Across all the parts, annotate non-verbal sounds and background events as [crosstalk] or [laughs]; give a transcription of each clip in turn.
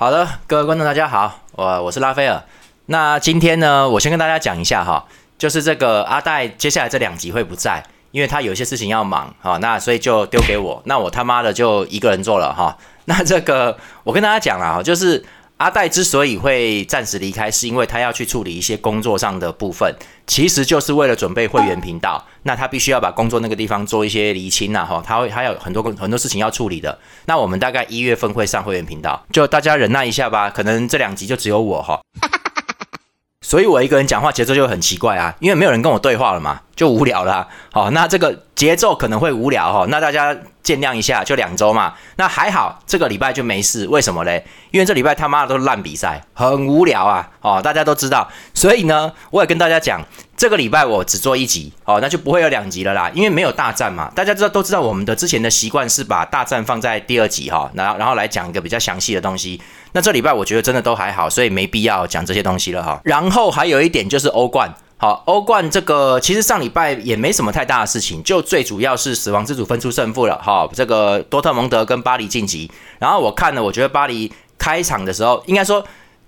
好的，各位观众大家好，我我是拉菲尔。那今天呢，我先跟大家讲一下哈，就是这个阿戴接下来这两集会不在，因为他有些事情要忙哈，那所以就丢给我，那我他妈的就一个人做了哈。那这个我跟大家讲了哈，就是。阿戴之所以会暂时离开，是因为他要去处理一些工作上的部分，其实就是为了准备会员频道。那他必须要把工作那个地方做一些厘清呐，哈，他会还有很多很多事情要处理的。那我们大概一月份会上会员频道，就大家忍耐一下吧，可能这两集就只有我哈。[laughs] 所以我一个人讲话节奏就很奇怪啊，因为没有人跟我对话了嘛，就无聊啦。好，那这个节奏可能会无聊哈，那大家见谅一下，就两周嘛。那还好，这个礼拜就没事，为什么嘞？因为这礼拜他妈的都是烂比赛，很无聊啊。哦，大家都知道，所以呢，我也跟大家讲。这个礼拜我只做一集，哦，那就不会有两集了啦，因为没有大战嘛。大家知道都知道，我们的之前的习惯是把大战放在第二集哈，然后然后来讲一个比较详细的东西。那这礼拜我觉得真的都还好，所以没必要讲这些东西了哈。然后还有一点就是欧冠，好，欧冠这个其实上礼拜也没什么太大的事情，就最主要是死亡之组分出胜负了哈。这个多特蒙德跟巴黎晋级，然后我看了，我觉得巴黎开场的时候应该说。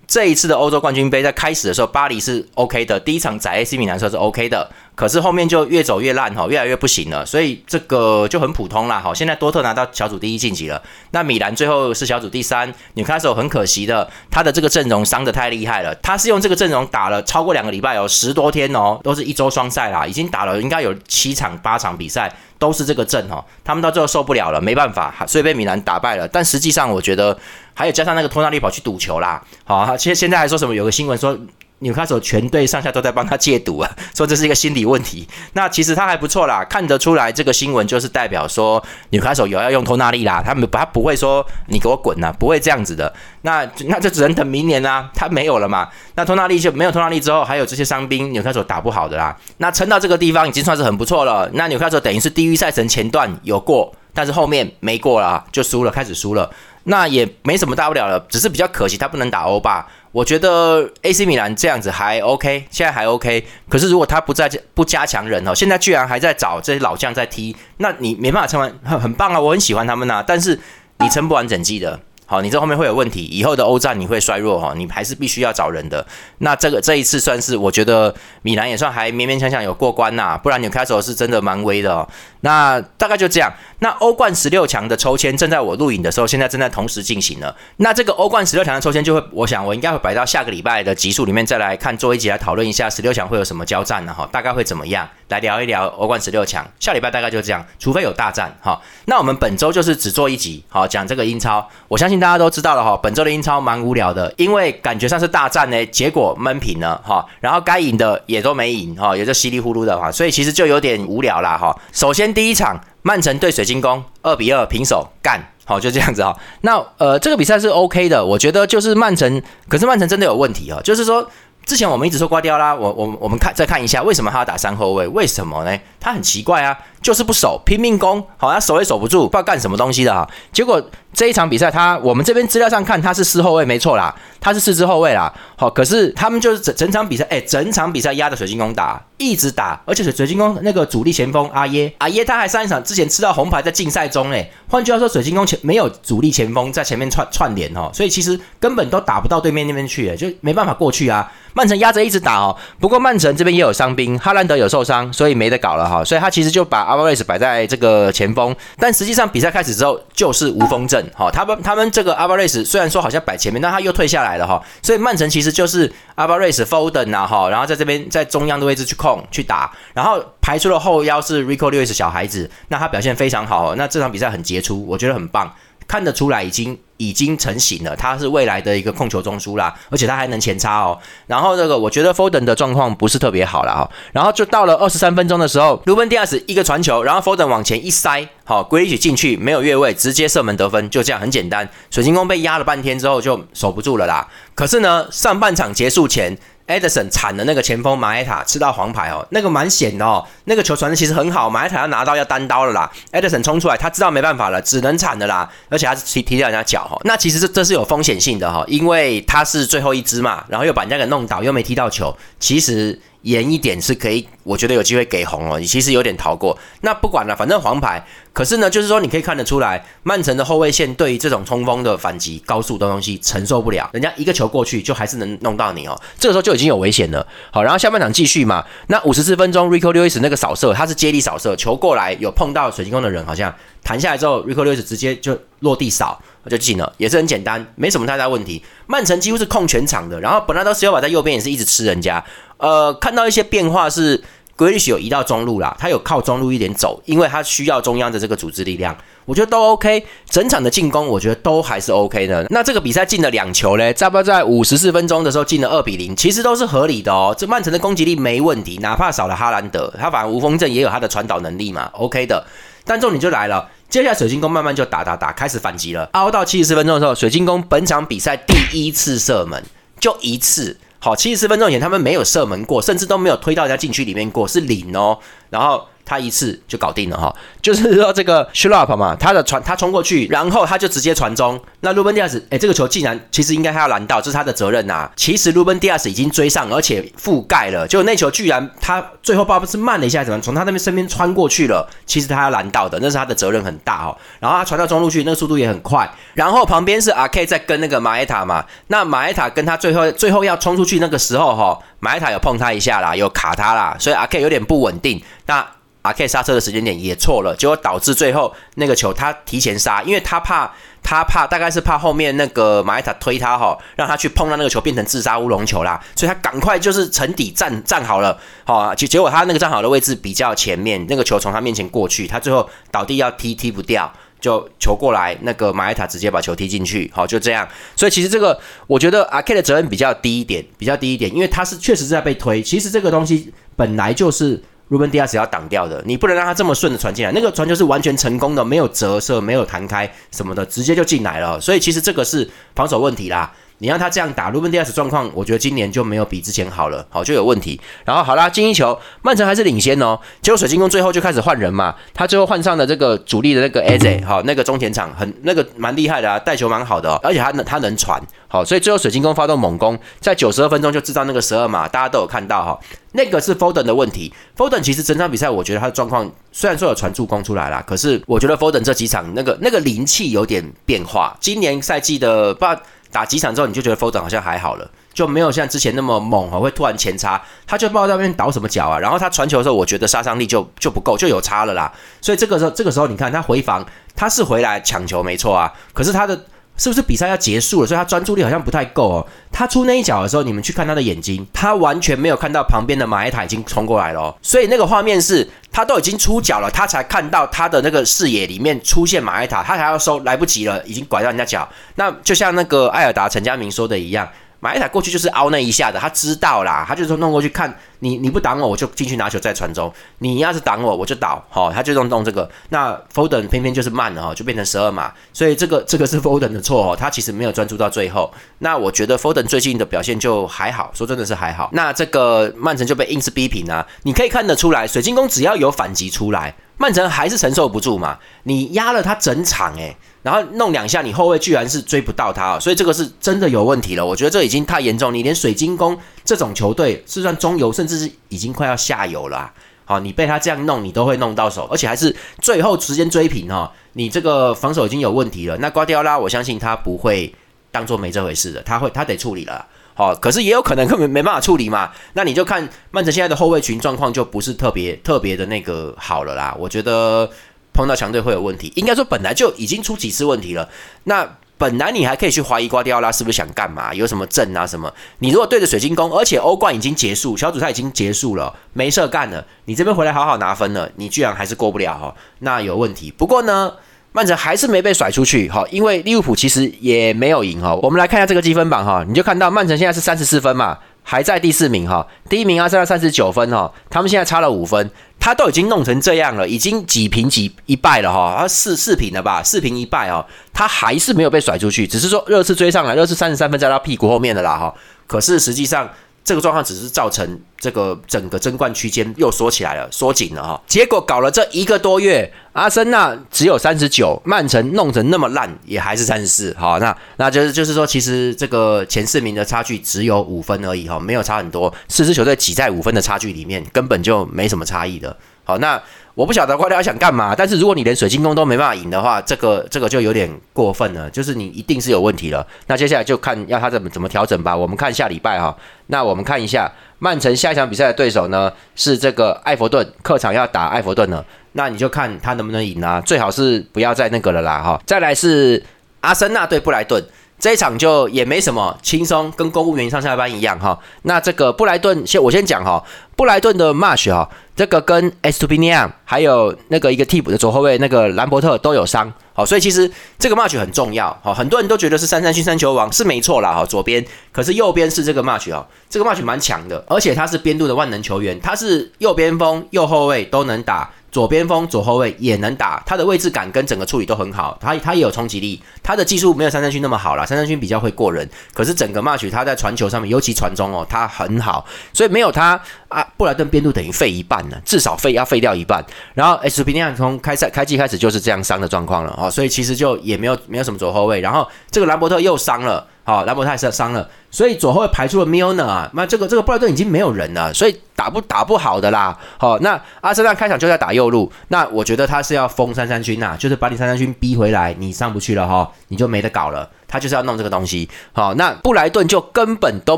这一次的欧洲冠军杯在开始的时候，巴黎是 OK 的，第一场在 AC 米兰时候是 OK 的，可是后面就越走越烂哈，越来越不行了，所以这个就很普通啦哈。现在多特拿到小组第一晋级了，那米兰最后是小组第三。纽卡斯尔很可惜的，他的这个阵容伤的太厉害了，他是用这个阵容打了超过两个礼拜哦，十多天哦，都是一周双赛啦，已经打了应该有七场八场比赛。都是这个阵哈，他们到最后受不了了，没办法，所以被米兰打败了。但实际上，我觉得还有加上那个托纳利跑去赌球啦，好，其实现在还说什么？有个新闻说。纽卡手全队上下都在帮他戒赌啊，[laughs] 说这是一个心理问题。那其实他还不错啦，看得出来这个新闻就是代表说纽卡手有要用托纳利啦，他们他不会说你给我滚呐，不会这样子的。那那就只能等明年啊，他没有了嘛。那托纳利就没有托纳利之后，还有这些伤兵，纽卡手打不好的啦。那撑到这个地方已经算是很不错了。那纽卡手等于是地狱赛程前段有过，但是后面没过了，就输了，开始输了。那也没什么大不了了，只是比较可惜他不能打欧巴。我觉得 AC 米兰这样子还 OK，现在还 OK。可是如果他不再不加强人哦，现在居然还在找这些老将在踢，那你没办法撑完，很很棒啊，我很喜欢他们呐。但是你撑不完整季的。好，你这后面会有问题，以后的欧战你会衰弱哈，你还是必须要找人的。那这个这一次算是我觉得米兰也算还勉勉强强有过关呐，不然纽卡斯是真的蛮危的哦。那大概就这样。那欧冠十六强的抽签正在我录影的时候，现在正在同时进行了。那这个欧冠十六强的抽签就会，我想我应该会摆到下个礼拜的集数里面再来看，做一集来讨论一下十六强会有什么交战呢？哈，大概会怎么样？来聊一聊欧冠十六强。下礼拜大概就这样，除非有大战哈。那我们本周就是只做一集，好讲这个英超。我相信大家都知道了哈，本周的英超蛮无聊的，因为感觉上是大战呢，结果闷平了哈，然后该赢的也都没赢哈，也就稀里糊涂的哈，所以其实就有点无聊啦哈。首先第一场。曼城对水晶宫二比二平手干，好就这样子哈。那呃这个比赛是 OK 的，我觉得就是曼城，可是曼城真的有问题哈，就是说。之前我们一直说挂掉啦，我我我们看再看一下，为什么他要打三后卫？为什么呢？他很奇怪啊，就是不守，拼命攻，好像守也守不住，不知道干什么东西的哈。结果这一场比赛，他我们这边资料上看他是四后卫没错啦，他是四支后卫啦。好，可是他们就是整整场比赛，哎，整场比赛压着水晶宫打，一直打，而且水水晶宫那个主力前锋阿耶阿耶，他还上一场之前吃到红牌在竞赛中哎。换句话说，水晶宫前没有主力前锋在前面串串联哦，所以其实根本都打不到对面那边去，就没办法过去啊。曼城压着一直打哦，不过曼城这边也有伤兵，哈兰德有受伤，所以没得搞了哈。所以他其实就把阿巴雷斯摆在这个前锋，但实际上比赛开始之后就是无锋阵哈。他们他们这个阿巴雷斯虽然说好像摆前面，但他又退下来来的哈。所以曼城其实就是阿巴瑞斯、Foden 啊哈，然后在这边在中央的位置去控去打，然后排出了后腰是 Rico Lewis 小孩子，那他表现非常好，那这场比赛很杰出，我觉得很棒。看得出来已经已经成型了，他是未来的一个控球中枢啦，而且他还能前插哦。然后这个我觉得 Foden 的状况不是特别好了哈。然后就到了二十三分钟的时候，卢本迪亚斯一个传球，然后 Foden 往前一塞，好，归一进去没有越位，直接射门得分，就这样很简单。水晶宫被压了半天之后就守不住了啦。可是呢，上半场结束前。Edison 铲的那个前锋马埃塔吃到黄牌哦，那个蛮险的哦，那个球传的其实很好，马埃塔要拿到要单刀了啦。Edison 冲出来，他知道没办法了，只能铲的啦，而且他是踢踢掉人家脚哈，那其实这这是有风险性的哈，因为他是最后一支嘛，然后又把人家给弄倒，又没踢到球，其实严一点是可以我觉得有机会给红哦，你其实有点逃过。那不管了，反正黄牌。可是呢，就是说你可以看得出来，曼城的后卫线对于这种冲锋的反击、高速的东西承受不了，人家一个球过去就还是能弄到你哦。这个时候就已经有危险了。好，然后下半场继续嘛。那五十四分钟，Rico Lewis 那个扫射，他是接力扫射，球过来有碰到水晶宫的人，好像弹下来之后，Rico Lewis 直接就落地扫就进了，也是很简单，没什么太大问题。曼城几乎是控全场的，然后本来都 s i l v a 在右边也是一直吃人家。呃，看到一些变化是。格里希有移到中路啦，他有靠中路一点走，因为他需要中央的这个组织力量，我觉得都 OK。整场的进攻我觉得都还是 OK 的。那这个比赛进了两球嘞，在不在五十四分钟的时候进了二比零，其实都是合理的哦。这曼城的攻击力没问题，哪怕少了哈兰德，他反而无锋阵也有他的传导能力嘛，OK 的。但重点就来了，接下来水晶宫慢慢就打打打，开始反击了。熬到七十四分钟的时候，水晶宫本场比赛第一次射门，就一次。好，七十四分钟前他们没有射门过，甚至都没有推到人家禁区里面过，是零哦。然后。他一次就搞定了哈，就是说这个 s h u p 嘛，他的传他冲过去，然后他就直接传中。那鲁本迪亚斯，哎，这个球竟然其实应该他要拦到，这是他的责任呐。其实鲁本迪亚斯已经追上，而且覆盖了，就那球居然他最后不是慢了一下，怎么从他那边身边穿过去了？其实他要拦到的，那是他的责任很大哦。然后他传到中路去，那个速度也很快。然后旁边是阿 K 在跟那个马埃塔嘛，那马埃塔跟他最后最后要冲出去那个时候哈，马埃塔有碰他一下啦，有卡他啦，所以阿 K 有点不稳定。那阿 K 刹车的时间点也错了，结果导致最后那个球他提前刹，因为他怕他怕大概是怕后面那个马伊塔推他哈，让他去碰到那个球变成自杀乌龙球啦，所以他赶快就是沉底站站好了，好结结果他那个站好的位置比较前面，那个球从他面前过去，他最后倒地要踢踢不掉，就球过来那个马埃塔直接把球踢进去，好就这样，所以其实这个我觉得阿 K 的责任比较低一点，比较低一点，因为他是确实是在被推，其实这个东西本来就是。鲁本迪亚斯要挡掉的，你不能让他这么顺的传进来。那个传球是完全成功的，没有折射，没有弹开什么的，直接就进来了。所以其实这个是防守问题啦。你让他这样打，鲁本迪亚斯状况，我觉得今年就没有比之前好了，好就有问题。然后好啦，进一球，曼城还是领先哦。结果水晶宫最后就开始换人嘛，他最后换上了这个主力的那个 a z 哈，那个中前场很那个蛮厉害的啊，带球蛮好的，而且他能他能传，好，所以最后水晶宫发动猛攻，在九十二分钟就制造那个十二码，大家都有看到哈，那个是 Foden 的问题。Foden 其实整场比赛我觉得他的状况虽然说有传助攻出来啦，可是我觉得 Foden 这几场那个那个灵气有点变化。今年赛季的不。打几场之后，你就觉得 Foden 好像还好了，就没有像之前那么猛啊，会突然前插，他就不知道在那边倒什么脚啊。然后他传球的时候，我觉得杀伤力就就不够，就有差了啦。所以这个时候，这个时候你看他回防，他是回来抢球没错啊，可是他的。是不是比赛要结束了？所以他专注力好像不太够哦。他出那一脚的时候，你们去看他的眼睛，他完全没有看到旁边的马埃塔已经冲过来了。所以那个画面是他都已经出脚了，他才看到他的那个视野里面出现马埃塔，他还要收，来不及了，已经拐到人家脚。那就像那个艾尔达陈家明说的一样。马埃塔过去就是凹那一下的，他知道啦，他就说弄过去看你，你不挡我，我就进去拿球再传中。你要是挡我，我就倒，好，他就用弄这个。那 Foden 偏偏就是慢了哈，就变成十二码，所以这个这个是 Foden 的错哦，他其实没有专注到最后。那我觉得 Foden 最近的表现就还好，说真的是还好。那这个曼城就被硬是逼平啊，你可以看得出来，水晶宫只要有反击出来，曼城还是承受不住嘛。你压了他整场诶。然后弄两下，你后卫居然是追不到他，所以这个是真的有问题了。我觉得这已经太严重，你连水晶宫这种球队是算中游，甚至是已经快要下游了。好，你被他这样弄，你都会弄到手，而且还是最后时间追平哈。你这个防守已经有问题了。那瓜迪奥拉，我相信他不会当做没这回事的，他会他得处理了。好，可是也有可能根本没办法处理嘛。那你就看曼城现在的后卫群状况就不是特别特别的那个好了啦。我觉得。碰到强队会有问题，应该说本来就已经出几次问题了。那本来你还可以去怀疑瓜迪奥拉是不是想干嘛，有什么阵啊什么？你如果对着水晶宫，而且欧冠已经结束，小组赛已经结束了，没事干了，你这边回来好好拿分了，你居然还是过不了哈，那有问题。不过呢，曼城还是没被甩出去哈，因为利物浦其实也没有赢哈。我们来看一下这个积分榜哈，你就看到曼城现在是三十四分嘛。还在第四名哈，第一名阿森纳三十九分哈，他们现在差了五分，他都已经弄成这样了，已经几平几一败了哈，他四四平了吧，四平一败哦，他还是没有被甩出去，只是说热刺追上来，热刺三十三分在他屁股后面的啦哈，可是实际上这个状况只是造成这个整个争冠区间又缩起来了，缩紧了哈。结果搞了这一个多月，阿森纳只有三十九，曼城弄成那么烂也还是三十四。好，那 [laughs] 那就是就是说，其实这个前四名的差距只有五分而已哈，没有差很多。四支球队挤在五分的差距里面，根本就没什么差异的。好，那。我不晓得瓜迪奥想干嘛，但是如果你连水晶宫都没办法赢的话，这个这个就有点过分了，就是你一定是有问题了。那接下来就看要他怎么怎么调整吧。我们看下礼拜哈，那我们看一下曼城下一场比赛的对手呢是这个埃弗顿，客场要打埃弗顿了，那你就看他能不能赢啊，最好是不要再那个了啦哈。再来是阿森纳对布莱顿。这一场就也没什么轻松，跟公务员上下班一样哈。那这个布莱顿先我先讲哈，布莱顿的 Marsh 哈，这个跟 s t u p i n i a 还有那个一个替补的左后卫那个兰伯特都有伤，好，所以其实这个 Marsh 很重要，好，很多人都觉得是三三星三球王是没错啦哈，左边，可是右边是这个 Marsh 哈，这个 Marsh 蛮强的，而且他是边路的万能球员，他是右边锋、右后卫都能打。左边锋、左后卫也能打，他的位置感跟整个处理都很好，他他也有冲击力，他的技术没有三三勋那么好啦，三三勋比较会过人，可是整个 match 他在传球上面，尤其传中哦，他很好，所以没有他啊，布莱顿边路等于废一半呢，至少废要废掉一半。然后 S P 尼亚从开赛开季开始就是这样伤的状况了哦，所以其实就也没有没有什么左后卫，然后这个兰伯特又伤了。好，兰博泰是伤了，所以左后卫排出了 Milner 啊，那这个这个布莱顿已经没有人了，所以打不打不好的啦。好，那阿森纳开场就在打右路，那我觉得他是要封三三军呐，就是把你三三军逼回来，你上不去了哈，你就没得搞了。他就是要弄这个东西。好，那布莱顿就根本都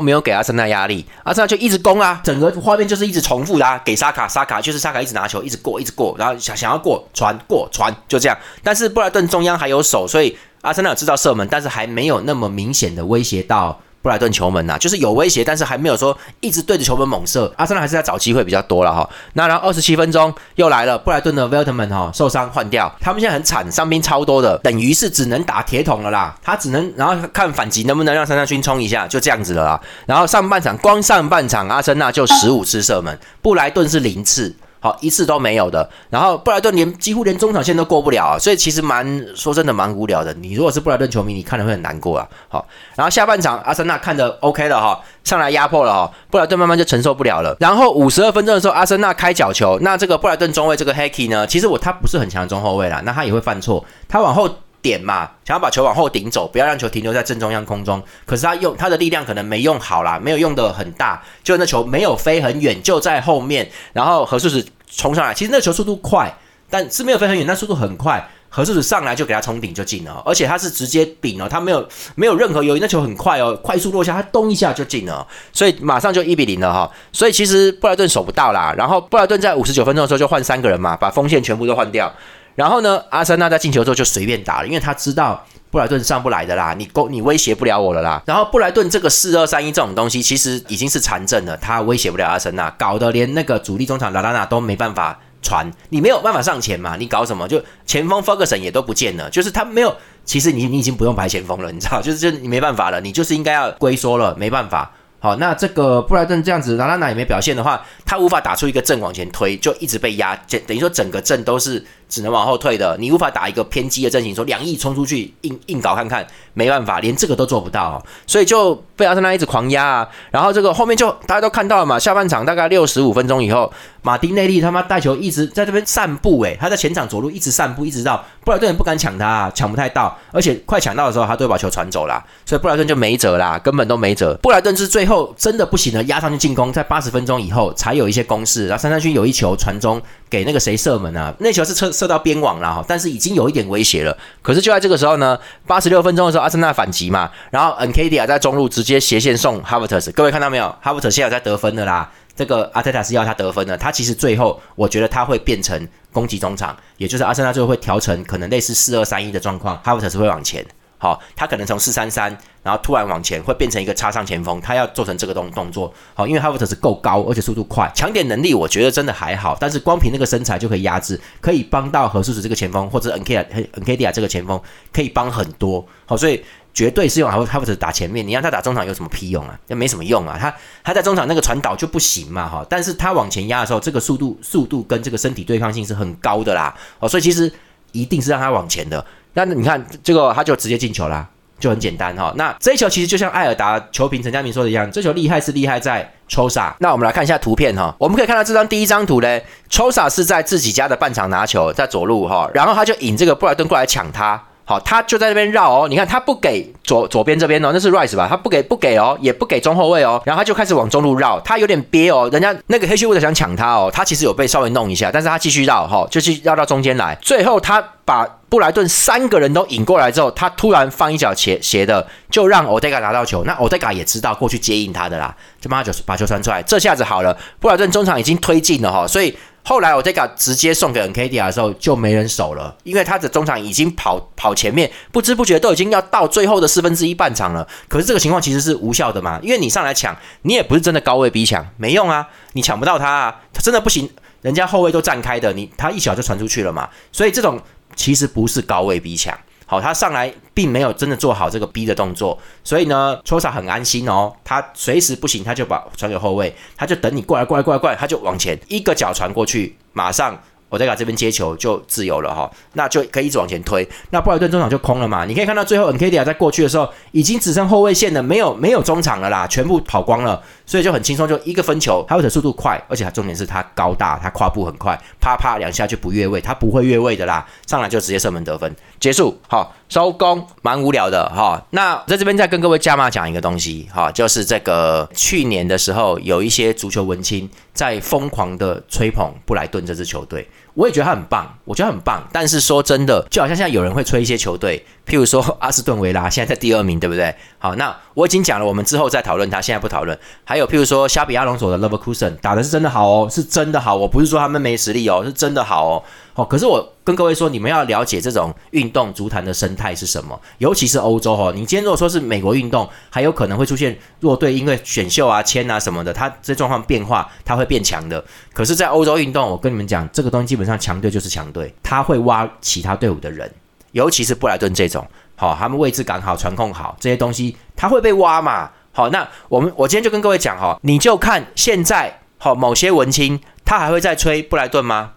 没有给阿森纳压力，阿森纳就一直攻啊，整个画面就是一直重复的，给沙卡，沙卡就是沙卡一直拿球，一直过，一直过，然后想想要过传过传就这样，但是布莱顿中央还有手，所以。阿森纳制造射门，但是还没有那么明显的威胁到布莱顿球门呐，就是有威胁，但是还没有说一直对着球门猛射。阿森纳还是在找机会比较多了哈。那然后二十七分钟又来了，布莱顿的 Veltman 哈受伤换掉，他们现在很惨，伤兵超多的，等于是只能打铁桶了啦。他只能然后看反击能不能让三三勋冲一下，就这样子了啦。然后上半场光上半场阿森纳就十五次射门，布莱顿是零次。好一次都没有的，然后布莱顿连几乎连中场线都过不了，啊所以其实蛮说真的蛮无聊的。你如果是布莱顿球迷，你看了会很难过啊。好，然后下半场阿森纳看着 OK 了哈，上来压迫了哈，布莱顿慢慢就承受不了了。然后五十二分钟的时候，阿森纳开角球，那这个布莱顿中卫这个 Hacky 呢，其实我他不是很强中后卫啦，那他也会犯错，他往后点嘛，想要把球往后顶走，不要让球停留在正中央空中，可是他用他的力量可能没用好啦，没有用的很大，就那球没有飞很远，就在后面，然后何叔子。冲上来，其实那球速度快，但是没有飞很远，但速度很快。何叔子上来就给他冲顶就进了，而且他是直接顶了，他没有没有任何犹豫，那球很快哦，快速落下，他咚一下就进了，所以马上就一比零了哈。所以其实布莱顿守不到啦，然后布莱顿在五十九分钟的时候就换三个人嘛，把锋线全部都换掉。然后呢，阿森纳在进球之后就随便打了，因为他知道布莱顿上不来的啦，你攻你威胁不了我了啦。然后布莱顿这个四二三一这种东西其实已经是残阵了，他威胁不了阿森纳，搞得连那个主力中场拉拉纳都没办法。传你没有办法上前嘛？你搞什么？就前锋 Ferguson 也都不见了，就是他没有。其实你你已经不用排前锋了，你知道？就是就你没办法了，你就是应该要龟缩了，没办法。好，那这个布莱顿这样子，拉拉纳也没表现的话，他无法打出一个阵往前推，就一直被压，等于说整个阵都是。只能往后退的，你无法打一个偏激的阵型，说两翼冲出去硬硬搞看看，没办法，连这个都做不到，所以就被阿森纳一直狂压啊。然后这个后面就大家都看到了嘛，下半场大概六十五分钟以后，马丁内利他妈带球一直在这边散步，诶，他在前场左路一直散步，一直到布莱顿不敢抢他，抢不太到，而且快抢到的时候，他都把球传走了，所以布莱顿就没辙啦，根本都没辙。布莱顿是最后真的不行了，压上去进攻，在八十分钟以后才有一些攻势，然后三三军有一球传中。给那个谁射门啊？那球是射射到边网了哈，但是已经有一点威胁了。可是就在这个时候呢，八十六分钟的时候，阿森纳反击嘛，然后 N K D 啊在中路直接斜线送哈维特斯。各位看到没有？哈维特斯现在在得分的啦。这个阿泰塔是要他得分的，他其实最后我觉得他会变成攻击中场，也就是阿森纳最后会调成可能类似四二三一的状况，哈维特斯会往前。好，他可能从四三三。然后突然往前会变成一个插上前锋，他要做成这个动动作，好，因为哈弗特是够高，而且速度快，强点能力我觉得真的还好，但是光凭那个身材就可以压制，可以帮到何叔子这个前锋或者 N K 啊 N K D 啊这个前锋可以帮很多，好，所以绝对是用哈弗特打前面，你让他打中场有什么屁用啊？那没什么用啊，他他在中场那个传导就不行嘛，哈，但是他往前压的时候，这个速度速度跟这个身体对抗性是很高的啦，哦，所以其实一定是让他往前的，那你看这个他就直接进球啦。就很简单哈。那这一球其实就像艾尔达球评陈家明说的一样，这球厉害是厉害在抽杀。那我们来看一下图片哈，我们可以看到这张第一张图嘞，抽杀是在自己家的半场拿球，在左路哈，然后他就引这个布莱顿过来抢他。好，他就在那边绕哦，你看他不给左左边这边哦，那是 Rice 吧？他不给不给哦，也不给中后卫哦，然后他就开始往中路绕，他有点憋哦，人家那个黑须乌的想抢他哦，他其实有被稍微弄一下，但是他继续绕哈，就去绕到中间来，最后他把布莱顿三个人都引过来之后，他突然放一脚斜斜的，就让 Odega 拿到球，那 Odega 也知道过去接应他的啦，就帮他就把球传出来，这下子好了，布莱顿中场已经推进了哈，所以。后来我这个直接送给 N K D 的时候就没人守了，因为他的中场已经跑跑前面，不知不觉都已经要到最后的四分之一半场了。可是这个情况其实是无效的嘛，因为你上来抢，你也不是真的高位逼抢，没用啊，你抢不到他啊，他真的不行，人家后卫都站开的，你他一脚就传出去了嘛，所以这种其实不是高位逼抢。好，他上来并没有真的做好这个逼的动作，所以呢，抽萨很安心哦，他随时不行，他就把传给后卫，他就等你过来，过来，过来，过来，他就往前一个脚传过去，马上。我再把这边接球就自由了哈，那就可以一直往前推。那布莱顿中场就空了嘛？你可以看到最后 N K D 在过去的时候，已经只剩后卫线了，没有没有中场了啦，全部跑光了，所以就很轻松，就一个分球。他的速度快，而且他重点是他高大，他跨步很快，啪啪两下就不越位，他不会越位的啦，上来就直接射门得分，结束。好，收工，蛮无聊的哈。那在这边再跟各位加码讲一个东西哈，就是这个去年的时候，有一些足球文青在疯狂的吹捧布莱顿这支球队。我也觉得他很棒，我觉得很棒。但是说真的，就好像现在有人会吹一些球队，譬如说阿斯顿维拉现在在第二名，对不对？好，那我已经讲了，我们之后再讨论他，现在不讨论。还有譬如说虾比阿隆索的 Leverkusen 打的是真的好哦，是真的好，我不是说他们没实力哦，是真的好哦。好，可是我跟各位说，你们要了解这种运动足坛的生态是什么，尤其是欧洲哈。你今天如果说是美国运动，还有可能会出现弱队，因为选秀啊、签啊什么的，它这状况变化，它会变强的。可是，在欧洲运动，我跟你们讲，这个东西基本上强队就是强队，他会挖其他队伍的人，尤其是布莱顿这种，好，他们位置感好、传控好这些东西，他会被挖嘛。好，那我们我今天就跟各位讲哈，你就看现在好某些文青，他还会再吹布莱顿吗？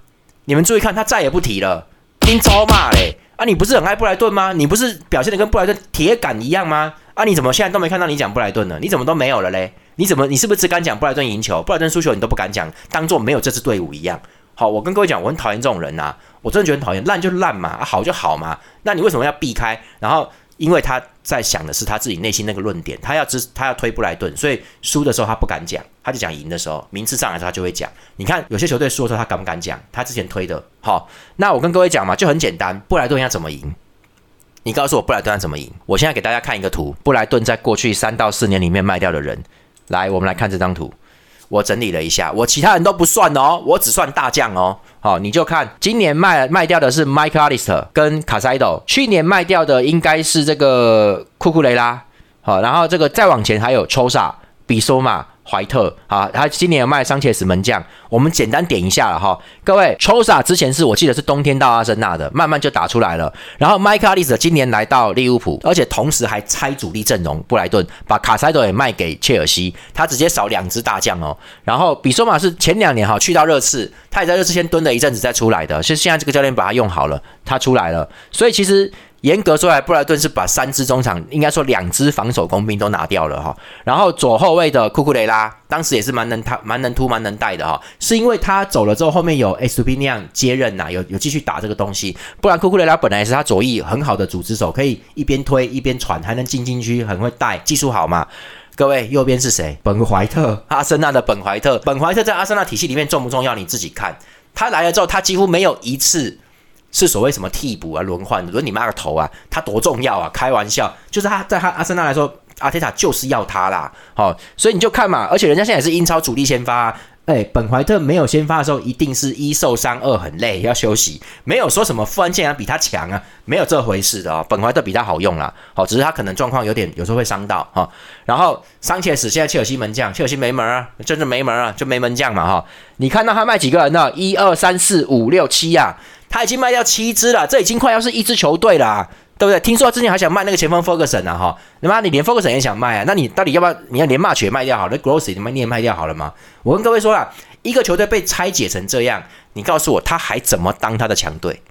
你们注意看，他再也不提了，听招骂嘞！啊，你不是很爱布莱顿吗？你不是表现的跟布莱顿铁杆一样吗？啊，你怎么现在都没看到你讲布莱顿呢？你怎么都没有了嘞？你怎么你是不是只敢讲布莱顿赢球，布莱顿输球你都不敢讲，当做没有这支队伍一样？好，我跟各位讲，我很讨厌这种人呐，我真的觉得很讨厌，烂就烂嘛，好就好嘛，那你为什么要避开？然后。因为他在想的是他自己内心那个论点，他要支他要推布莱顿，所以输的时候他不敢讲，他就讲赢的时候，名次上来的时候他就会讲。你看有些球队输的时候他敢不敢讲？他之前推的，好，那我跟各位讲嘛，就很简单，布莱顿要怎么赢？你告诉我布莱顿要怎么赢？我现在给大家看一个图，布莱顿在过去三到四年里面卖掉的人，来，我们来看这张图。我整理了一下，我其他人都不算哦，我只算大将哦。好，你就看今年卖卖掉的是 Mike Alister 跟卡塞多，去年卖掉的应该是这个库库雷拉。好，然后这个再往前还有抽萨、比索玛。怀特啊，他今年有卖桑切斯门将，我们简单点一下了哈。各位 c h o s a 之前是我记得是冬天到阿森纳的，慢慢就打出来了。然后 Mike a l i s 今年来到利物浦，而且同时还拆主力阵容，布莱顿把卡塞多也卖给切尔西，他直接少两支大将哦。然后比索马是前两年哈去到热刺，他也在热刺先蹲了一阵子再出来的，其实现在这个教练把他用好了，他出来了，所以其实。严格说来，布莱顿是把三支中场，应该说两支防守工兵都拿掉了哈。然后左后卫的库库雷拉，当时也是蛮能他蛮能突蛮能带的哈。是因为他走了之后，后面有 S P 那样接任呐，有有继续打这个东西。不然库库雷拉本来也是他左翼很好的组织手，可以一边推一边传，还能进禁区，很会带，技术好嘛。各位右边是谁？本怀特，阿森纳的本怀特。本怀特在阿森纳体系里面重不重要？你自己看。他来了之后，他几乎没有一次。是所谓什么替补啊、轮换轮你妈个头啊！他多重要啊！开玩笑，就是他在他阿森纳来说，阿特塔就是要他啦。好，所以你就看嘛，而且人家现在也是英超主力先发。哎，本怀特没有先发的时候，一定是一受伤，二很累要休息，没有说什么富安健洋比他强啊，没有这回事的哦。本怀特比他好用啦，好，只是他可能状况有点，有时候会伤到哈。然后桑切斯现在切尔西门将，切尔西没门啊，真的没门啊，就没门将嘛哈。你看到他卖几个人呢？一二三四五六七呀。他已经卖掉七支了，这已经快要是一支球队了，对不对？听说他之前还想卖那个前锋 Ferguson 啊，哈，他妈你连 Ferguson 也想卖啊？那你到底要不要？你要连骂也卖掉好了，Grossy 你们你也卖掉好了吗？我跟各位说了，一个球队被拆解成这样，你告诉我他还怎么当他的强队？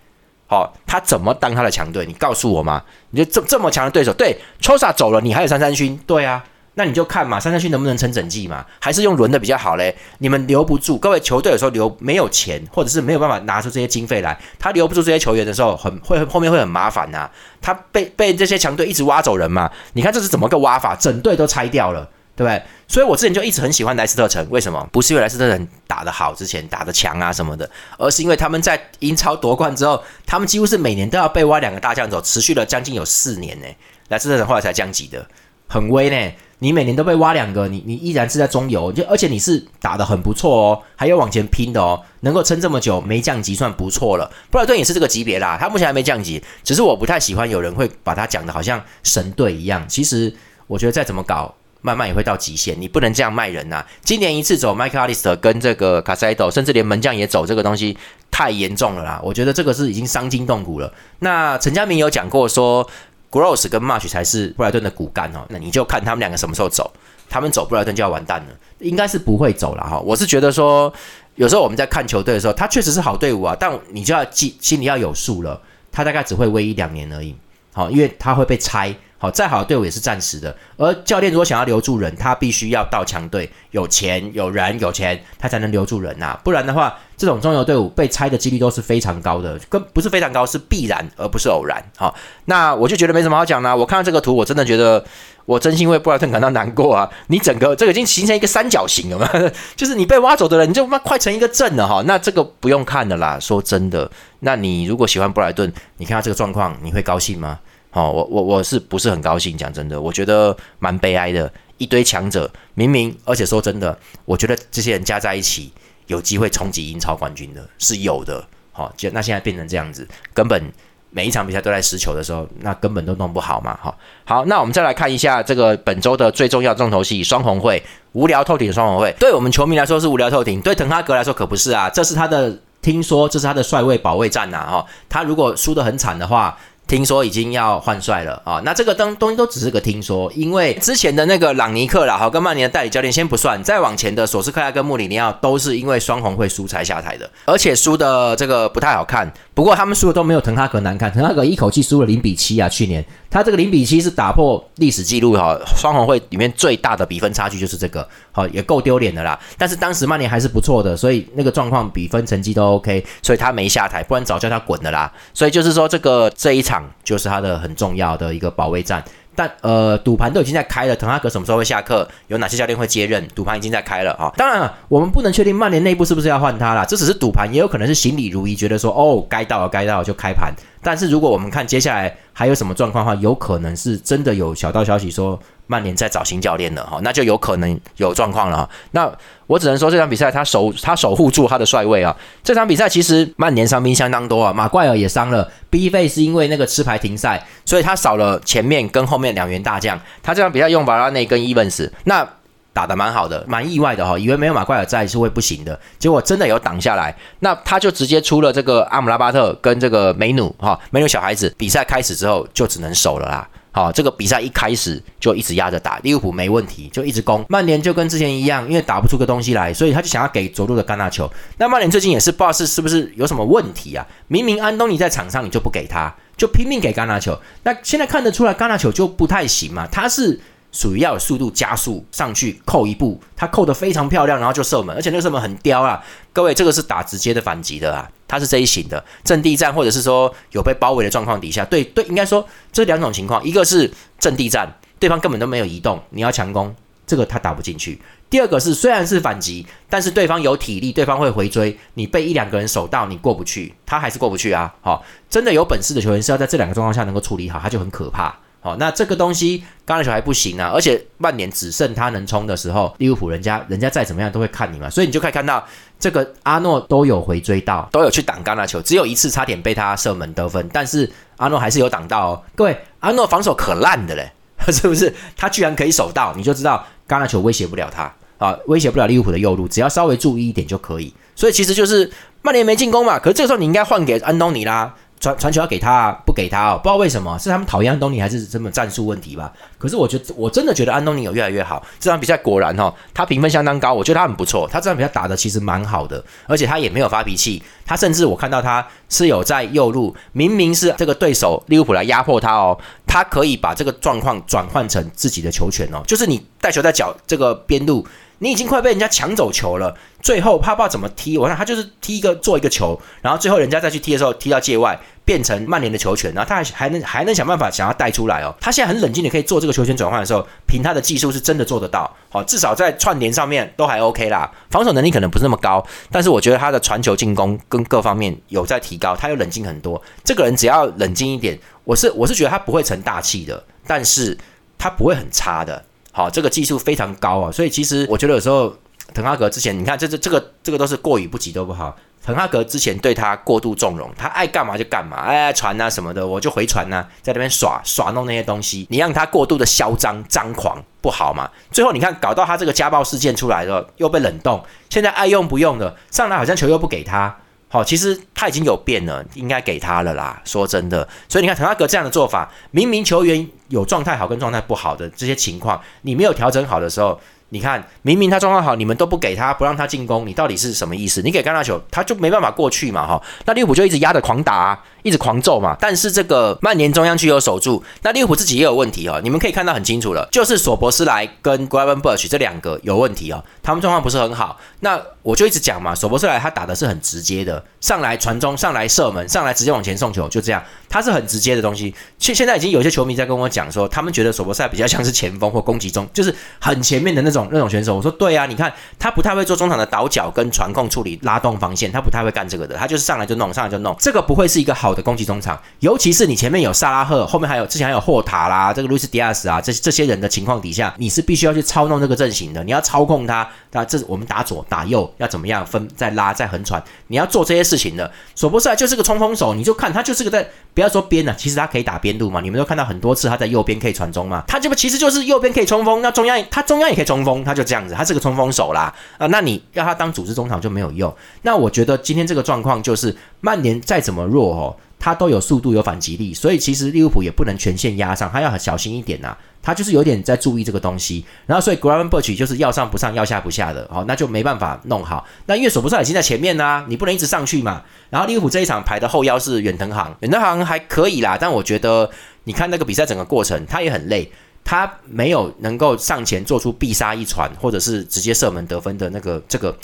好，他怎么当他的强队？你告诉我吗？你就这这么强的对手，对 c h o s a 走了，你还有三三勋，对啊。那你就看嘛，三三勋能不能撑整季嘛？还是用轮的比较好嘞？你们留不住，各位球队有时候留没有钱，或者是没有办法拿出这些经费来，他留不住这些球员的时候，很会后面会很麻烦呐。他被被这些强队一直挖走人嘛？你看这是怎么个挖法？整队都拆掉了，对不对？所以我之前就一直很喜欢莱斯特城，为什么？不是因为莱斯特城打得好，之前打得强啊什么的，而是因为他们在英超夺冠之后，他们几乎是每年都要被挖两个大将走，持续了将近有四年呢。莱斯特城后来才降级的，很威呢。你每年都被挖两个，你你依然是在中游，就而且你是打的很不错哦，还有往前拼的哦，能够撑这么久没降级算不错了。布莱顿也是这个级别啦，他目前还没降级，只是我不太喜欢有人会把他讲的好像神队一样。其实我觉得再怎么搞，慢慢也会到极限，你不能这样卖人呐。今年一次走麦克阿利斯特跟这个卡塞多，甚至连门将也走，这个东西太严重了啦。我觉得这个是已经伤筋动骨了。那陈家明有讲过说。Gross 跟 March 才是布莱顿的骨干哦，那你就看他们两个什么时候走，他们走布莱顿就要完蛋了，应该是不会走了哈。我是觉得说，有时候我们在看球队的时候，他确实是好队伍啊，但你就要记心里要有数了，他大概只会威一两年而已，好，因为他会被拆。好，再好的队伍也是暂时的。而教练如果想要留住人，他必须要到强队，有钱、有人、有钱，他才能留住人呐。不然的话，这种中游队伍被拆的几率都是非常高的，跟不是非常高，是必然，而不是偶然。好，那我就觉得没什么好讲啦。我看到这个图，我真的觉得，我真心为布莱顿感到难过啊！你整个这个已经形成一个三角形了嘛？就是你被挖走的人，你就妈快成一个阵了哈。那这个不用看的啦。说真的，那你如果喜欢布莱顿，你看到这个状况，你会高兴吗？哦，我我我是不是很高兴？讲真的，我觉得蛮悲哀的。一堆强者，明明而且说真的，我觉得这些人加在一起有机会冲击英超冠军的，是有的。好，就那现在变成这样子，根本每一场比赛都在失球的时候，那根本都弄不好嘛。好，好，那我们再来看一下这个本周的最重要重头戏——双红会，无聊透顶的双红会。对我们球迷来说是无聊透顶，对滕哈格来说可不是啊。这是他的，听说这是他的帅位保卫战呐。哈，他如果输得很惨的话。听说已经要换帅了啊！那这个东东西都只是个听说，因为之前的那个朗尼克啦，好跟曼联的代理教练先不算，再往前的索斯克亚跟穆里尼奥都是因为双红会输才下台的，而且输的这个不太好看。不过他们输的都没有滕哈格难看，滕哈格一口气输了零比七啊！去年他这个零比七是打破历史记录哈，双红会里面最大的比分差距就是这个，好也够丢脸的啦。但是当时曼联还是不错的，所以那个状况比分成绩都 OK，所以他没下台，不然早叫他滚的啦。所以就是说这个这一场就是他的很重要的一个保卫战。但呃，赌盘都已经在开了，滕哈格什么时候会下课？有哪些教练会接任？赌盘已经在开了啊！当然了，我们不能确定曼联内部是不是要换他啦，这只是赌盘，也有可能是行里如意，觉得说哦，该到了，该到了就开盘。但是如果我们看接下来还有什么状况的话，有可能是真的有小道消息说。曼联在找新教练了哈，那就有可能有状况了哈。那我只能说这场比赛他守他守护住他的帅位啊。这场比赛其实曼联伤兵相当多啊，马怪尔也伤了，B 费是因为那个吃牌停赛，所以他少了前面跟后面两员大将。他这场比赛用巴拉内跟伊文斯，那打得蛮好的，蛮意外的哈，以为没有马怪尔在是会不行的，结果真的有挡下来。那他就直接出了这个阿姆拉巴特跟这个梅努哈，梅努小孩子。比赛开始之后就只能守了啦。啊，这个比赛一开始就一直压着打，利物浦没问题，就一直攻。曼联就跟之前一样，因为打不出个东西来，所以他就想要给左路的甘纳球。那曼联最近也是不知道是是不是有什么问题啊？明明安东尼在场上，你就不给他，就拼命给甘纳球。那现在看得出来，甘纳球就不太行嘛，他是。属于要有速度加速上去扣一步，他扣得非常漂亮，然后就射门，而且那个射门很刁啊！各位，这个是打直接的反击的啊，他是这一型的阵地战，或者是说有被包围的状况底下，对对，应该说这两种情况，一个是阵地战，对方根本都没有移动，你要强攻，这个他打不进去；第二个是虽然是反击，但是对方有体力，对方会回追，你被一两个人守到，你过不去，他还是过不去啊！好，真的有本事的球员是要在这两个状况下能够处理好，他就很可怕。哦，那这个东西刚才球还不行啊，而且曼联只剩他能冲的时候，利物浦人家人家再怎么样都会看你嘛，所以你就可以看到这个阿诺都有回追到，都有去挡冈纳球，只有一次差点被他射门得分，但是阿诺还是有挡到哦。各位，阿诺防守可烂的嘞，[laughs] 是不是？他居然可以守到，你就知道冈纳球威胁不了他啊，威胁不了利物浦的右路，只要稍微注意一点就可以。所以其实就是曼联没进攻嘛，可是这个时候你应该换给安东尼啦。传传球要给他啊，不给他哦，不知道为什么是他们讨厌安东尼还是什么战术问题吧？可是我觉得我真的觉得安东尼有越来越好，这场比赛果然哈，他评分相当高，我觉得他很不错，他这场比赛打的其实蛮好的，而且他也没有发脾气，他甚至我看到他是有在右路，明明是这个对手利物浦来压迫他哦，他可以把这个状况转换成自己的球权哦，就是你带球在脚这个边路。你已经快被人家抢走球了，最后他不知道怎么踢，我看他就是踢一个做一个球，然后最后人家再去踢的时候踢到界外，变成曼联的球权，然后他还还能还能想办法想要带出来哦。他现在很冷静的可以做这个球权转换的时候，凭他的技术是真的做得到，好，至少在串联上面都还 OK 啦。防守能力可能不是那么高，但是我觉得他的传球进攻跟各方面有在提高，他又冷静很多。这个人只要冷静一点，我是我是觉得他不会成大器的，但是他不会很差的。好，这个技术非常高啊，所以其实我觉得有时候滕哈格之前，你看这这这个这个都是过于不及都不好。滕哈格之前对他过度纵容，他爱干嘛就干嘛，哎传啊什么的，我就回传呐，在那边耍耍弄那些东西，你让他过度的嚣张张狂不好嘛？最后你看搞到他这个家暴事件出来了，又被冷冻，现在爱用不用的，上来好像球又不给他。好，其实他已经有变了，应该给他了啦。说真的，所以你看滕哈格这样的做法，明明球员有状态好跟状态不好的这些情况，你没有调整好的时候。你看，明明他状况好，你们都不给他，不让他进攻，你到底是什么意思？你给干纳球，他就没办法过去嘛，哈。那利物浦就一直压着狂打，一直狂揍嘛。但是这个曼联中央区有守住，那利物浦自己也有问题哦。你们可以看到很清楚了，就是索博斯莱跟 Graven Birch 这两个有问题哦，他们状况不是很好。那我就一直讲嘛，索博斯莱他打的是很直接的，上来传中，上来射门，上来直接往前送球，就这样，他是很直接的东西。现现在已经有些球迷在跟我讲说，他们觉得索博斯莱比较像是前锋或攻击中，就是很前面的那种。种那种选手，我说对啊，你看他不太会做中场的倒脚跟传控处理、拉动防线，他不太会干这个的，他就是上来就弄，上来就弄，这个不会是一个好好的攻击中场，尤其是你前面有萨拉赫，后面还有之前还有霍塔啦，这个路易斯迪亚斯啊，这这些人的情况底下，你是必须要去操弄这个阵型的，你要操控他，那这我们打左打右要怎么样分，再拉再横传，你要做这些事情的。索博塞就是个冲锋手，你就看他就是个在不要说边了，其实他可以打边路嘛，你们都看到很多次他在右边可以传中嘛，他这不其实就是右边可以冲锋，那中央他中央也可以冲锋，他就这样子，他。是个冲锋手啦，啊，那你要他当组织中场就没有用。那我觉得今天这个状况就是，曼联再怎么弱哦，他都有速度有反击力，所以其实利物浦也不能全线压上，他要很小心一点呐。他就是有点在注意这个东西，然后所以 Graven Birch 就是要上不上要下不下的，好，那就没办法弄好。那因为索博萨已经在前面啦，你不能一直上去嘛。然后利物浦这一场排的后腰是远藤航，远藤航还可以啦，但我觉得你看那个比赛整个过程，他也很累。他没有能够上前做出必杀一传，或者是直接射门得分的那个，这个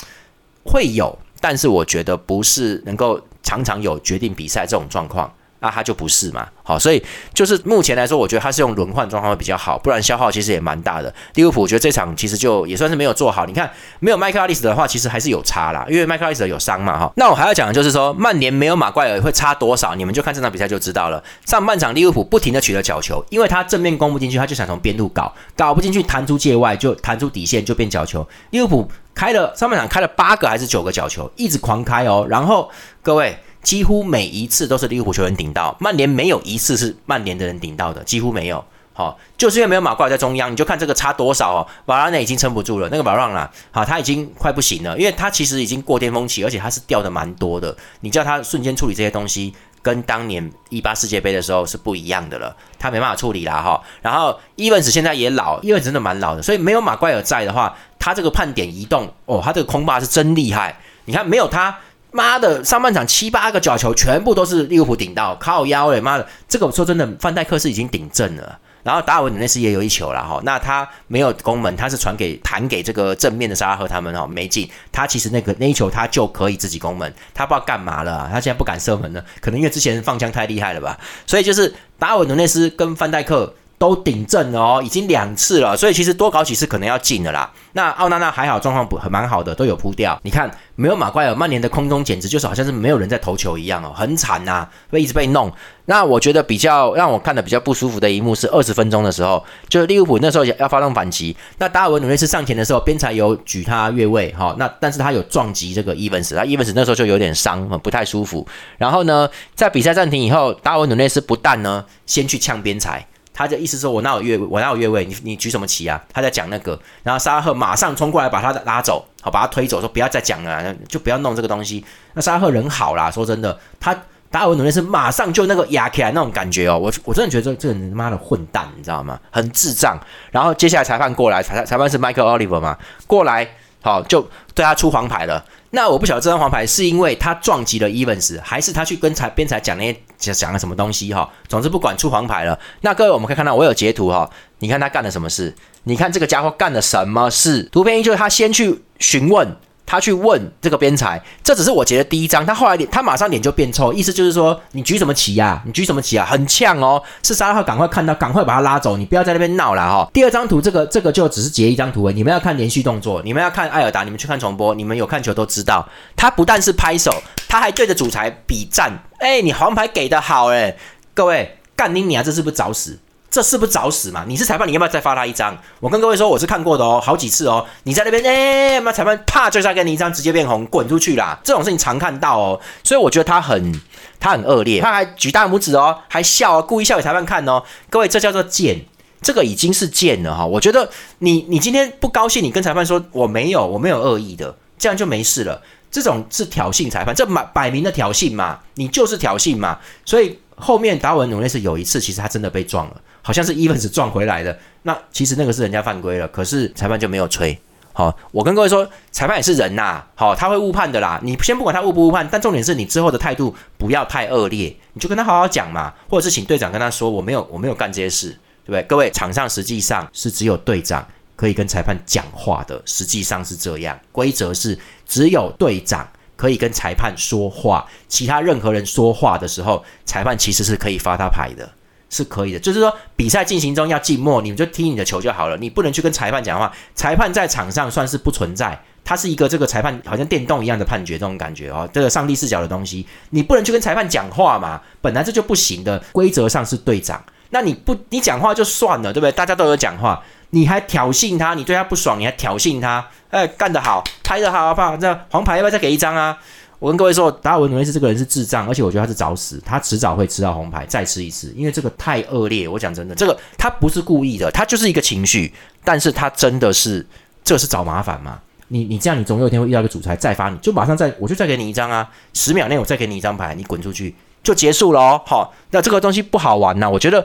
会有，但是我觉得不是能够常常有决定比赛这种状况。那他就不是嘛，好，所以就是目前来说，我觉得他是用轮换状况会比较好，不然消耗其实也蛮大的。利物浦我觉得这场其实就也算是没有做好。你看，没有麦克阿利斯的话，其实还是有差啦，因为麦克阿利斯有伤嘛，哈。那我还要讲的就是说，曼联没有马怪尔会差多少，你们就看这场比赛就知道了。上半场利物浦不停的取得角球，因为他正面攻不进去，他就想从边路搞，搞不进去弹出界外就弹出底线就变角球。利物浦开了上半场开了八个还是九个角球，一直狂开哦。然后各位。几乎每一次都是利物浦球员顶到，曼联没有一次是曼联的人顶到的，几乎没有。好，就是因为没有马怪在中央，你就看这个差多少哦。瓦拉内已经撑不住了，那个瓦拉朗啦，好，他已经快不行了，因为他其实已经过巅峰期，而且他是掉的蛮多的。你叫他瞬间处理这些东西，跟当年一八世界杯的时候是不一样的了，他没办法处理啦哈。然后伊文斯现在也老，伊文斯真的蛮老的，所以没有马怪尔在的话，他这个判点移动哦，他这个空霸是真厉害。你看没有他。妈的，上半场七八个角球全部都是利物浦顶到，靠腰嘞！妈的，这个我说真的，范戴克是已经顶正了。然后达尔文努内斯也有一球了哈，那他没有攻门，他是传给弹给这个正面的沙拉赫他们哈，没进。他其实那个那一球他就可以自己攻门，他不知道干嘛了，他现在不敢射门了，可能因为之前放枪太厉害了吧。所以就是达尔文努内斯跟范戴克。都顶正了哦，已经两次了，所以其实多搞几次可能要进的啦。那奥纳纳还好，状况不很蛮好的，都有扑掉。你看，没有马怪尔，曼联的空中简直就是好像是没有人在投球一样哦，很惨呐，会一直被弄。那我觉得比较让我看的比较不舒服的一幕是二十分钟的时候，就是利物浦那时候要发动反击，那达尔文努内斯上前的时候，边裁有举他越位哈，那但是他有撞击这个伊文斯，他伊文斯那时候就有点伤，很不太舒服。然后呢，在比赛暂停以后，达尔文努内斯不但呢先去呛边裁。他的意思说：“我哪有越？我哪有越位？你你举什么旗啊？”他在讲那个，然后沙拉赫马上冲过来把他拉走，好把他推走，说不要再讲了，就不要弄这个东西。那沙拉赫人好啦，说真的，他达尔文努内斯马上就那个压起来那种感觉哦，我我真的觉得这这人他妈的混蛋，你知道吗？很智障。然后接下来裁判过来，裁裁判是 Michael Oliver 嘛，过来好就对他出黄牌了。那我不晓得这张黄牌是因为他撞击了 Evans，还是他去跟裁边裁讲那些讲讲了什么东西哈？总之不管出黄牌了。那各位我们可以看到我有截图哈，你看他干了什么事？你看这个家伙干了什么事？图片一就是他先去询问。他去问这个边裁，这只是我截的第一张。他后来脸，他马上脸就变臭，意思就是说你举什么旗呀？你举什么旗啊？很呛哦！是沙拉赫赶快看到，赶快把他拉走，你不要在那边闹了哈。第二张图，这个这个就只是截一张图你们要看连续动作，你们要看艾尔达，你们去看重播，你们有看球都知道，他不但是拍手，他还对着主裁比赞。哎，你黄牌给的好哎，各位干你你啊，这是不是找死？这是不是找死嘛？你是裁判，你要不要再发他一张？我跟各位说，我是看过的哦，好几次哦。你在那边，哎，妈，裁判啪就再给你一张，直接变红，滚出去啦！这种事情常看到哦，所以我觉得他很，他很恶劣，他还举大拇指哦，还笑啊，故意笑给裁判看哦。各位，这叫做贱，这个已经是贱了哈。我觉得你，你今天不高兴，你跟裁判说我没有，我没有恶意的，这样就没事了。这种是挑衅裁判，这摆摆明的挑衅嘛，你就是挑衅嘛。所以后面达文努内是有一次，其实他真的被撞了。好像是 Evans 撞回来的，那其实那个是人家犯规了，可是裁判就没有吹。好，我跟各位说，裁判也是人呐，好，他会误判的啦。你先不管他误不误判，但重点是你之后的态度不要太恶劣，你就跟他好好讲嘛，或者是请队长跟他说，我没有我没有干这些事，对不对？各位，场上实际上是只有队长可以跟裁判讲话的，实际上是这样，规则是只有队长可以跟裁判说话，其他任何人说话的时候，裁判其实是可以发他牌的。是可以的，就是说比赛进行中要静默，你们就踢你的球就好了，你不能去跟裁判讲话。裁判在场上算是不存在，他是一个这个裁判好像电动一样的判决，这种感觉哦，这个上帝视角的东西，你不能去跟裁判讲话嘛，本来这就不行的，规则上是队长，那你不你讲话就算了，对不对？大家都有讲话，你还挑衅他，你对他不爽，你还挑衅他，哎，干得好，拍得好，好不好？那黄牌要不要再给一张啊？我跟各位说，达尔文努内斯这个人是智障，而且我觉得他是找死，他迟早会吃到红牌，再吃一次，因为这个太恶劣。我讲真的，这个他不是故意的，他就是一个情绪，但是他真的是，这是找麻烦嘛？你你这样，你总有一天会遇到一个主裁再发你，就马上再，我就再给你一张啊，十秒内我再给你一张牌，你滚出去就结束了哦。好，那这个东西不好玩呐。我觉得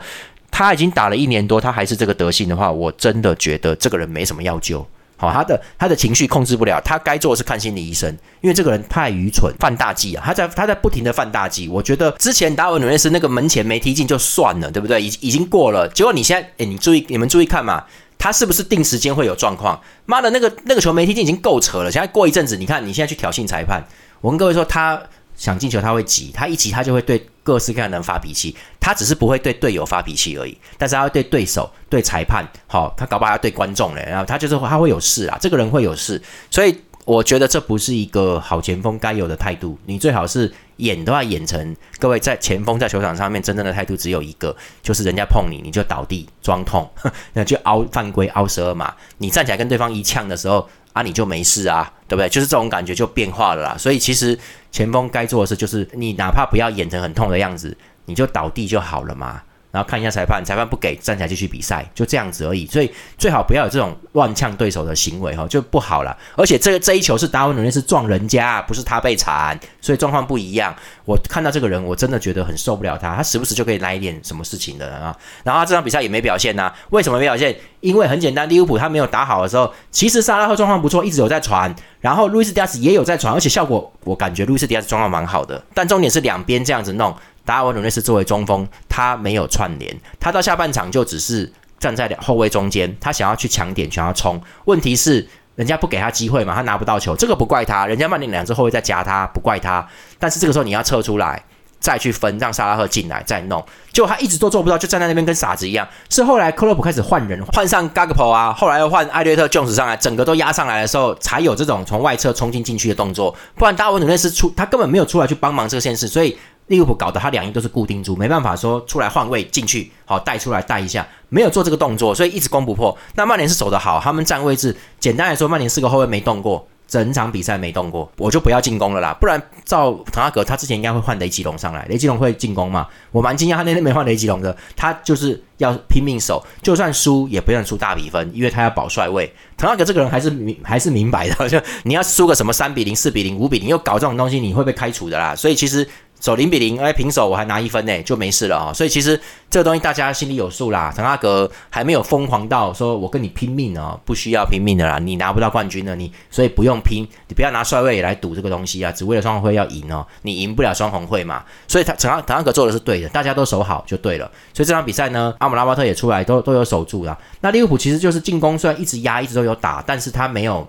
他已经打了一年多，他还是这个德性的话，我真的觉得这个人没什么要救。好，他的他的情绪控制不了，他该做的是看心理医生，因为这个人太愚蠢，犯大忌啊！他在他在不停的犯大忌。我觉得之前达文努内斯那个门前没踢进就算了，对不对？已已经过了，结果你现在，哎，你注意，你们注意看嘛，他是不是定时间会有状况？妈的，那个那个球没踢进已经够扯了，现在过一阵子，你看你现在去挑衅裁判，我跟各位说他。想进球他会急，他一急他就会对各式各样的人发脾气，他只是不会对队友发脾气而已，但是他会对对手、对裁判，好，他搞不好要对观众嘞，然后他就是他会有事啊，这个人会有事，所以我觉得这不是一个好前锋该有的态度，你最好是演都要演成各位在前锋在球场上面真正的态度只有一个，就是人家碰你你就倒地装痛，[laughs] 那就凹犯规凹十二码，你站起来跟对方一呛的时候。啊，你就没事啊，对不对？就是这种感觉就变化了啦。所以其实前锋该做的事就是，你哪怕不要演成很痛的样子，你就倒地就好了嘛。然后看一下裁判，裁判不给站起来继续比赛，就这样子而已。所以最好不要有这种乱呛对手的行为哈，就不好了。而且这个这一球是达文努内斯撞人家，不是他被铲，所以状况不一样。我看到这个人，我真的觉得很受不了他，他时不时就可以来一点什么事情的啊。然后他这场比赛也没表现呐，为什么没表现？因为很简单，利物浦他没有打好的时候，其实萨拉赫状况不错，一直有在传，然后路易斯迪亚斯也有在传，而且效果我感觉路易斯迪亚斯状况蛮好的。但重点是两边这样子弄。达尔文努内斯作为中锋，他没有串联，他到下半场就只是站在后卫中间，他想要去抢点，想要冲。问题是人家不给他机会嘛，他拿不到球，这个不怪他，人家曼联两支后卫在夹他，不怪他。但是这个时候你要撤出来，再去分，让萨拉赫进来再弄，就他一直都做不到，就站在那边跟傻子一样。是后来克洛普开始换人，换上 Gagpo 啊，后来又换艾略特 Jones 上来，整个都压上来的时候，才有这种从外侧冲进禁区的动作。不然达尔文努内斯出，他根本没有出来去帮忙这个件事，所以。利物浦搞得他两翼都是固定住，没办法说出来换位进去，好带出来带一下，没有做这个动作，所以一直攻不破。那曼联是守得好，他们站位置，简单来说，曼联四个后卫没动过。整场比赛没动过，我就不要进攻了啦。不然照滕哈格，他之前应该会换雷吉隆上来，雷吉隆会进攻嘛？我蛮惊讶他那天没换雷吉隆的，他就是要拼命守，就算输也不愿输大比分，因为他要保帅位。滕哈格这个人还是明还是明白的，[laughs] 就你要输个什么三比零、四比零、五比零，又搞这种东西，你会被开除的啦。所以其实手零比零，哎，平手我还拿一分呢，就没事了啊。所以其实这个东西大家心里有数啦。滕哈格还没有疯狂到说我跟你拼命哦，不需要拼命的啦，你拿不到冠军了，你所以不用拼，你不要拿帅位来赌这个东西啊，只为了双红会要赢哦，你赢不了双红会嘛。所以他滕哈滕哈格做的是对的，大家都守好就对了。所以这场比赛呢，阿姆拉巴特也出来都都有守住啦。那利物浦其实就是进攻虽然一直压，一直都有打，但是他没有。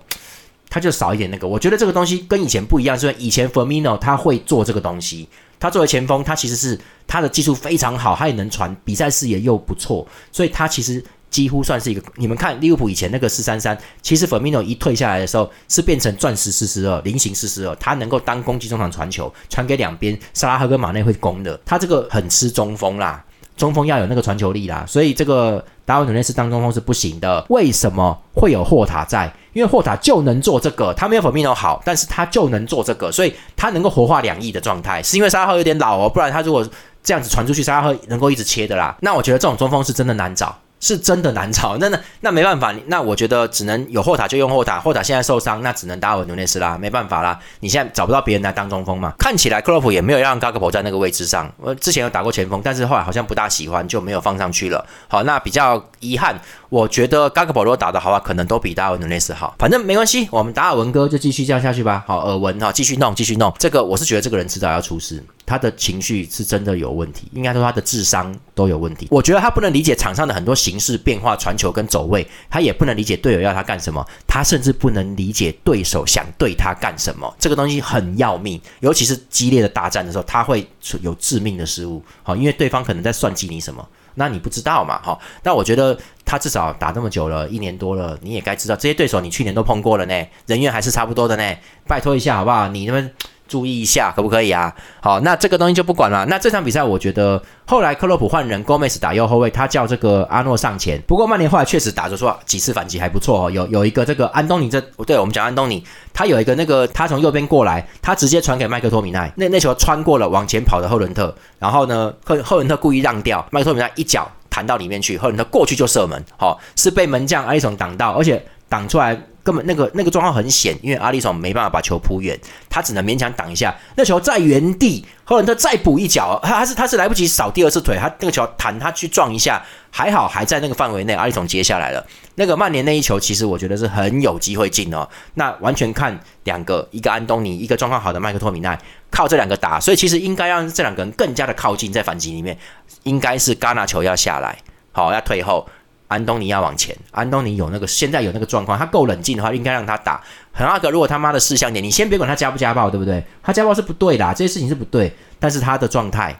他就少一点那个，我觉得这个东西跟以前不一样，是因为以前 Firmino 他会做这个东西，他作为前锋，他其实是他的技术非常好，他也能传，比赛视野又不错，所以他其实几乎算是一个。你们看利物浦以前那个四三三，其实 Firmino 一退下来的时候，是变成钻石四四二，菱形四四二，他能够当攻击中场传球，传给两边，萨拉赫跟马内会攻的，他这个很吃中锋啦。中锋要有那个传球力啦，所以这个达文努内斯当中锋是不行的。为什么会有霍塔在？因为霍塔就能做这个，他没有弗米诺好，但是他就能做这个，所以他能够活化两翼的状态。是因为沙拉赫有点老哦，不然他如果这样子传出去，沙拉赫能够一直切的啦。那我觉得这种中锋是真的难找。是真的难找，那那那没办法，那我觉得只能有后塔就用后塔，后塔现在受伤，那只能达尔努内斯啦，没办法啦，你现在找不到别人来当中锋嘛？看起来克洛普也没有让嘎格博在那个位置上，我之前有打过前锋，但是后来好像不大喜欢，就没有放上去了。好，那比较遗憾，我觉得嘎格博如果打得好话，可能都比达尔文努内斯好。反正没关系，我们达尔文哥就继续这样下去吧。好，耳闻哈，继续弄，继续弄。这个我是觉得这个人迟早要出事。他的情绪是真的有问题，应该说他的智商都有问题。我觉得他不能理解场上的很多形式变化、传球跟走位，他也不能理解队友要他干什么，他甚至不能理解对手想对他干什么。这个东西很要命，尤其是激烈的大战的时候，他会有致命的失误。好，因为对方可能在算计你什么，那你不知道嘛？好，那我觉得他至少打那么久了，一年多了，你也该知道这些对手你去年都碰过了呢，人员还是差不多的呢。拜托一下好不好？你们。注意一下，可不可以啊？好，那这个东西就不管了。那这场比赛，我觉得后来克洛普换人，Gomez 打右后卫，他叫这个阿诺上前。不过曼联后来确实打着说几次反击还不错哦。有有一个这个安东尼，这对我们讲安东尼，他有一个那个他从右边过来，他直接传给麦克托米奈，那那球穿过了往前跑的赫伦特，然后呢赫赫伦特故意让掉，麦克托米奈一脚弹到里面去，赫伦特过去就射门，好是被门将阿里松挡到，而且挡出来。根本那个那个状况很险，因为阿里松没办法把球扑远，他只能勉强挡一下。那球在原地，赫伦特再补一脚，他他是他是来不及扫第二次腿，他那个球弹他去撞一下，还好还在那个范围内，阿里松接下来了。那个曼联那一球，其实我觉得是很有机会进哦。那完全看两个，一个安东尼，一个状况好的麦克托米奈，靠这两个打，所以其实应该让这两个人更加的靠近，在反击里面，应该是戛纳球要下来，好要退后。安东尼要往前，安东尼有那个现在有那个状况，他够冷静的话，应该让他打。很阿格如果他妈的事项点，你先别管他家不家暴，对不对？他家暴是不对的，这些事情是不对。但是他的状态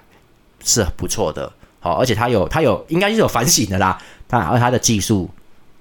是不错的，好，而且他有他有应该是有反省的啦。他而他的技术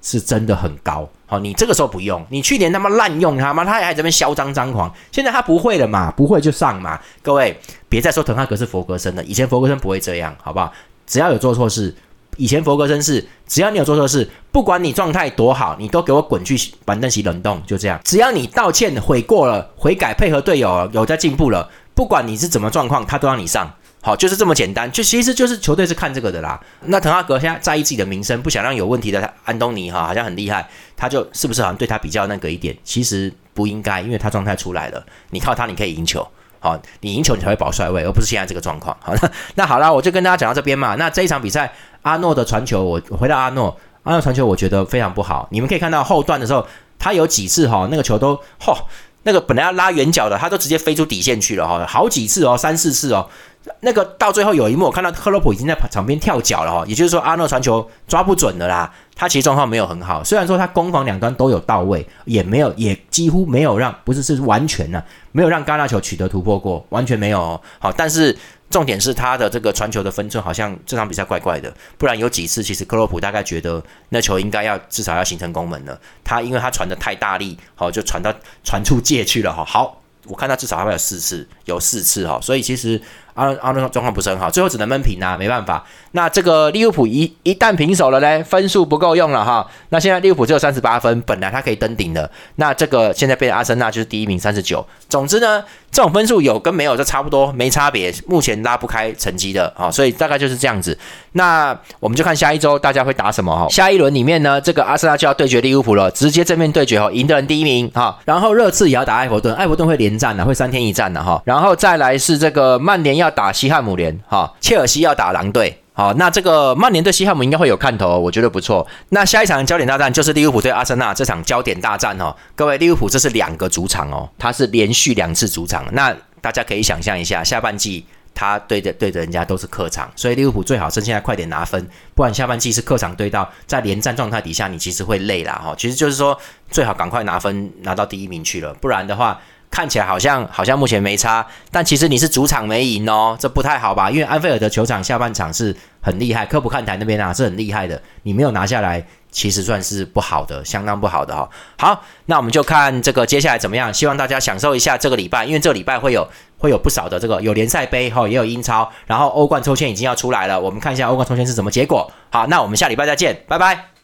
是真的很高，好，你这个时候不用，你去年他妈滥用他妈，他还在这边嚣张张狂，现在他不会了嘛，不会就上嘛。各位别再说滕哈格是佛格森了，以前佛格森不会这样，好不好？只要有做错事。以前佛格森是，只要你有做错事，不管你状态多好，你都给我滚去板凳席冷冻，就这样。只要你道歉悔过了，悔改配合队友有在进步了，不管你是怎么状况，他都让你上。好，就是这么简单。就其实就是球队是看这个的啦。那滕哈格现在在意自己的名声，不想让有问题的安东尼哈好像很厉害，他就是不是好像对他比较那个一点？其实不应该，因为他状态出来了，你靠他你可以赢球。好，你赢球你才会保帅位，而不是现在这个状况。好，那那好了，我就跟大家讲到这边嘛。那这一场比赛，阿诺的传球，我回到阿诺，阿诺传球我觉得非常不好。你们可以看到后段的时候，他有几次哈，那个球都嚯，那个本来要拉远角的，他都直接飞出底线去了哈，好几次哦，三四次哦。那个到最后有一幕，我看到克洛普已经在场边跳脚了哈，也就是说阿诺传球抓不准的啦。他其实状况没有很好，虽然说他攻防两端都有到位，也没有也几乎没有让不是是完全呢，没有让戛纳球取得突破过，完全没有。好，但是重点是他的这个传球的分寸好像这场比赛怪怪的，不然有几次其实克洛普大概觉得那球应该要至少要形成攻门了，他因为他传的太大力，好就传到传出界去了哈。好，我看他至少还会有四次，有四次哈，所以其实。阿阿诺状况不是很好，最后只能闷平啊，没办法。那这个利物浦一一旦平手了呢，分数不够用了哈。那现在利物浦只有三十八分，本来他可以登顶的。那这个现在被阿森纳就是第一名，三十九。总之呢，这种分数有跟没有就差不多，没差别。目前拉不开成绩的啊，所以大概就是这样子。那我们就看下一周大家会打什么哈。下一轮里面呢，这个阿森纳就要对决利物浦了，直接正面对决哈，赢的人第一名哈。然后热刺也要打埃弗顿，埃弗顿会连战的，会三天一战的哈。然后再来是这个曼联。要打西汉姆联，哈，切尔西要打狼队，好，那这个曼联对西汉姆应该会有看头，我觉得不错。那下一场焦点大战就是利物浦对阿森纳这场焦点大战哦，各位利物浦这是两个主场哦，它是连续两次主场，那大家可以想象一下，下半季他对着对着人家都是客场，所以利物浦最好趁现在快点拿分，不然下半季是客场对到在连战状态底下，你其实会累啦哈。其实就是说最好赶快拿分拿到第一名去了，不然的话。看起来好像好像目前没差，但其实你是主场没赢哦，这不太好吧？因为安菲尔德球场下半场是很厉害，科普看台那边啊是很厉害的，你没有拿下来，其实算是不好的，相当不好的哈。好，那我们就看这个接下来怎么样，希望大家享受一下这个礼拜，因为这个礼拜会有会有不少的这个有联赛杯哈，也有英超，然后欧冠抽签已经要出来了，我们看一下欧冠抽签是什么结果。好，那我们下礼拜再见，拜拜。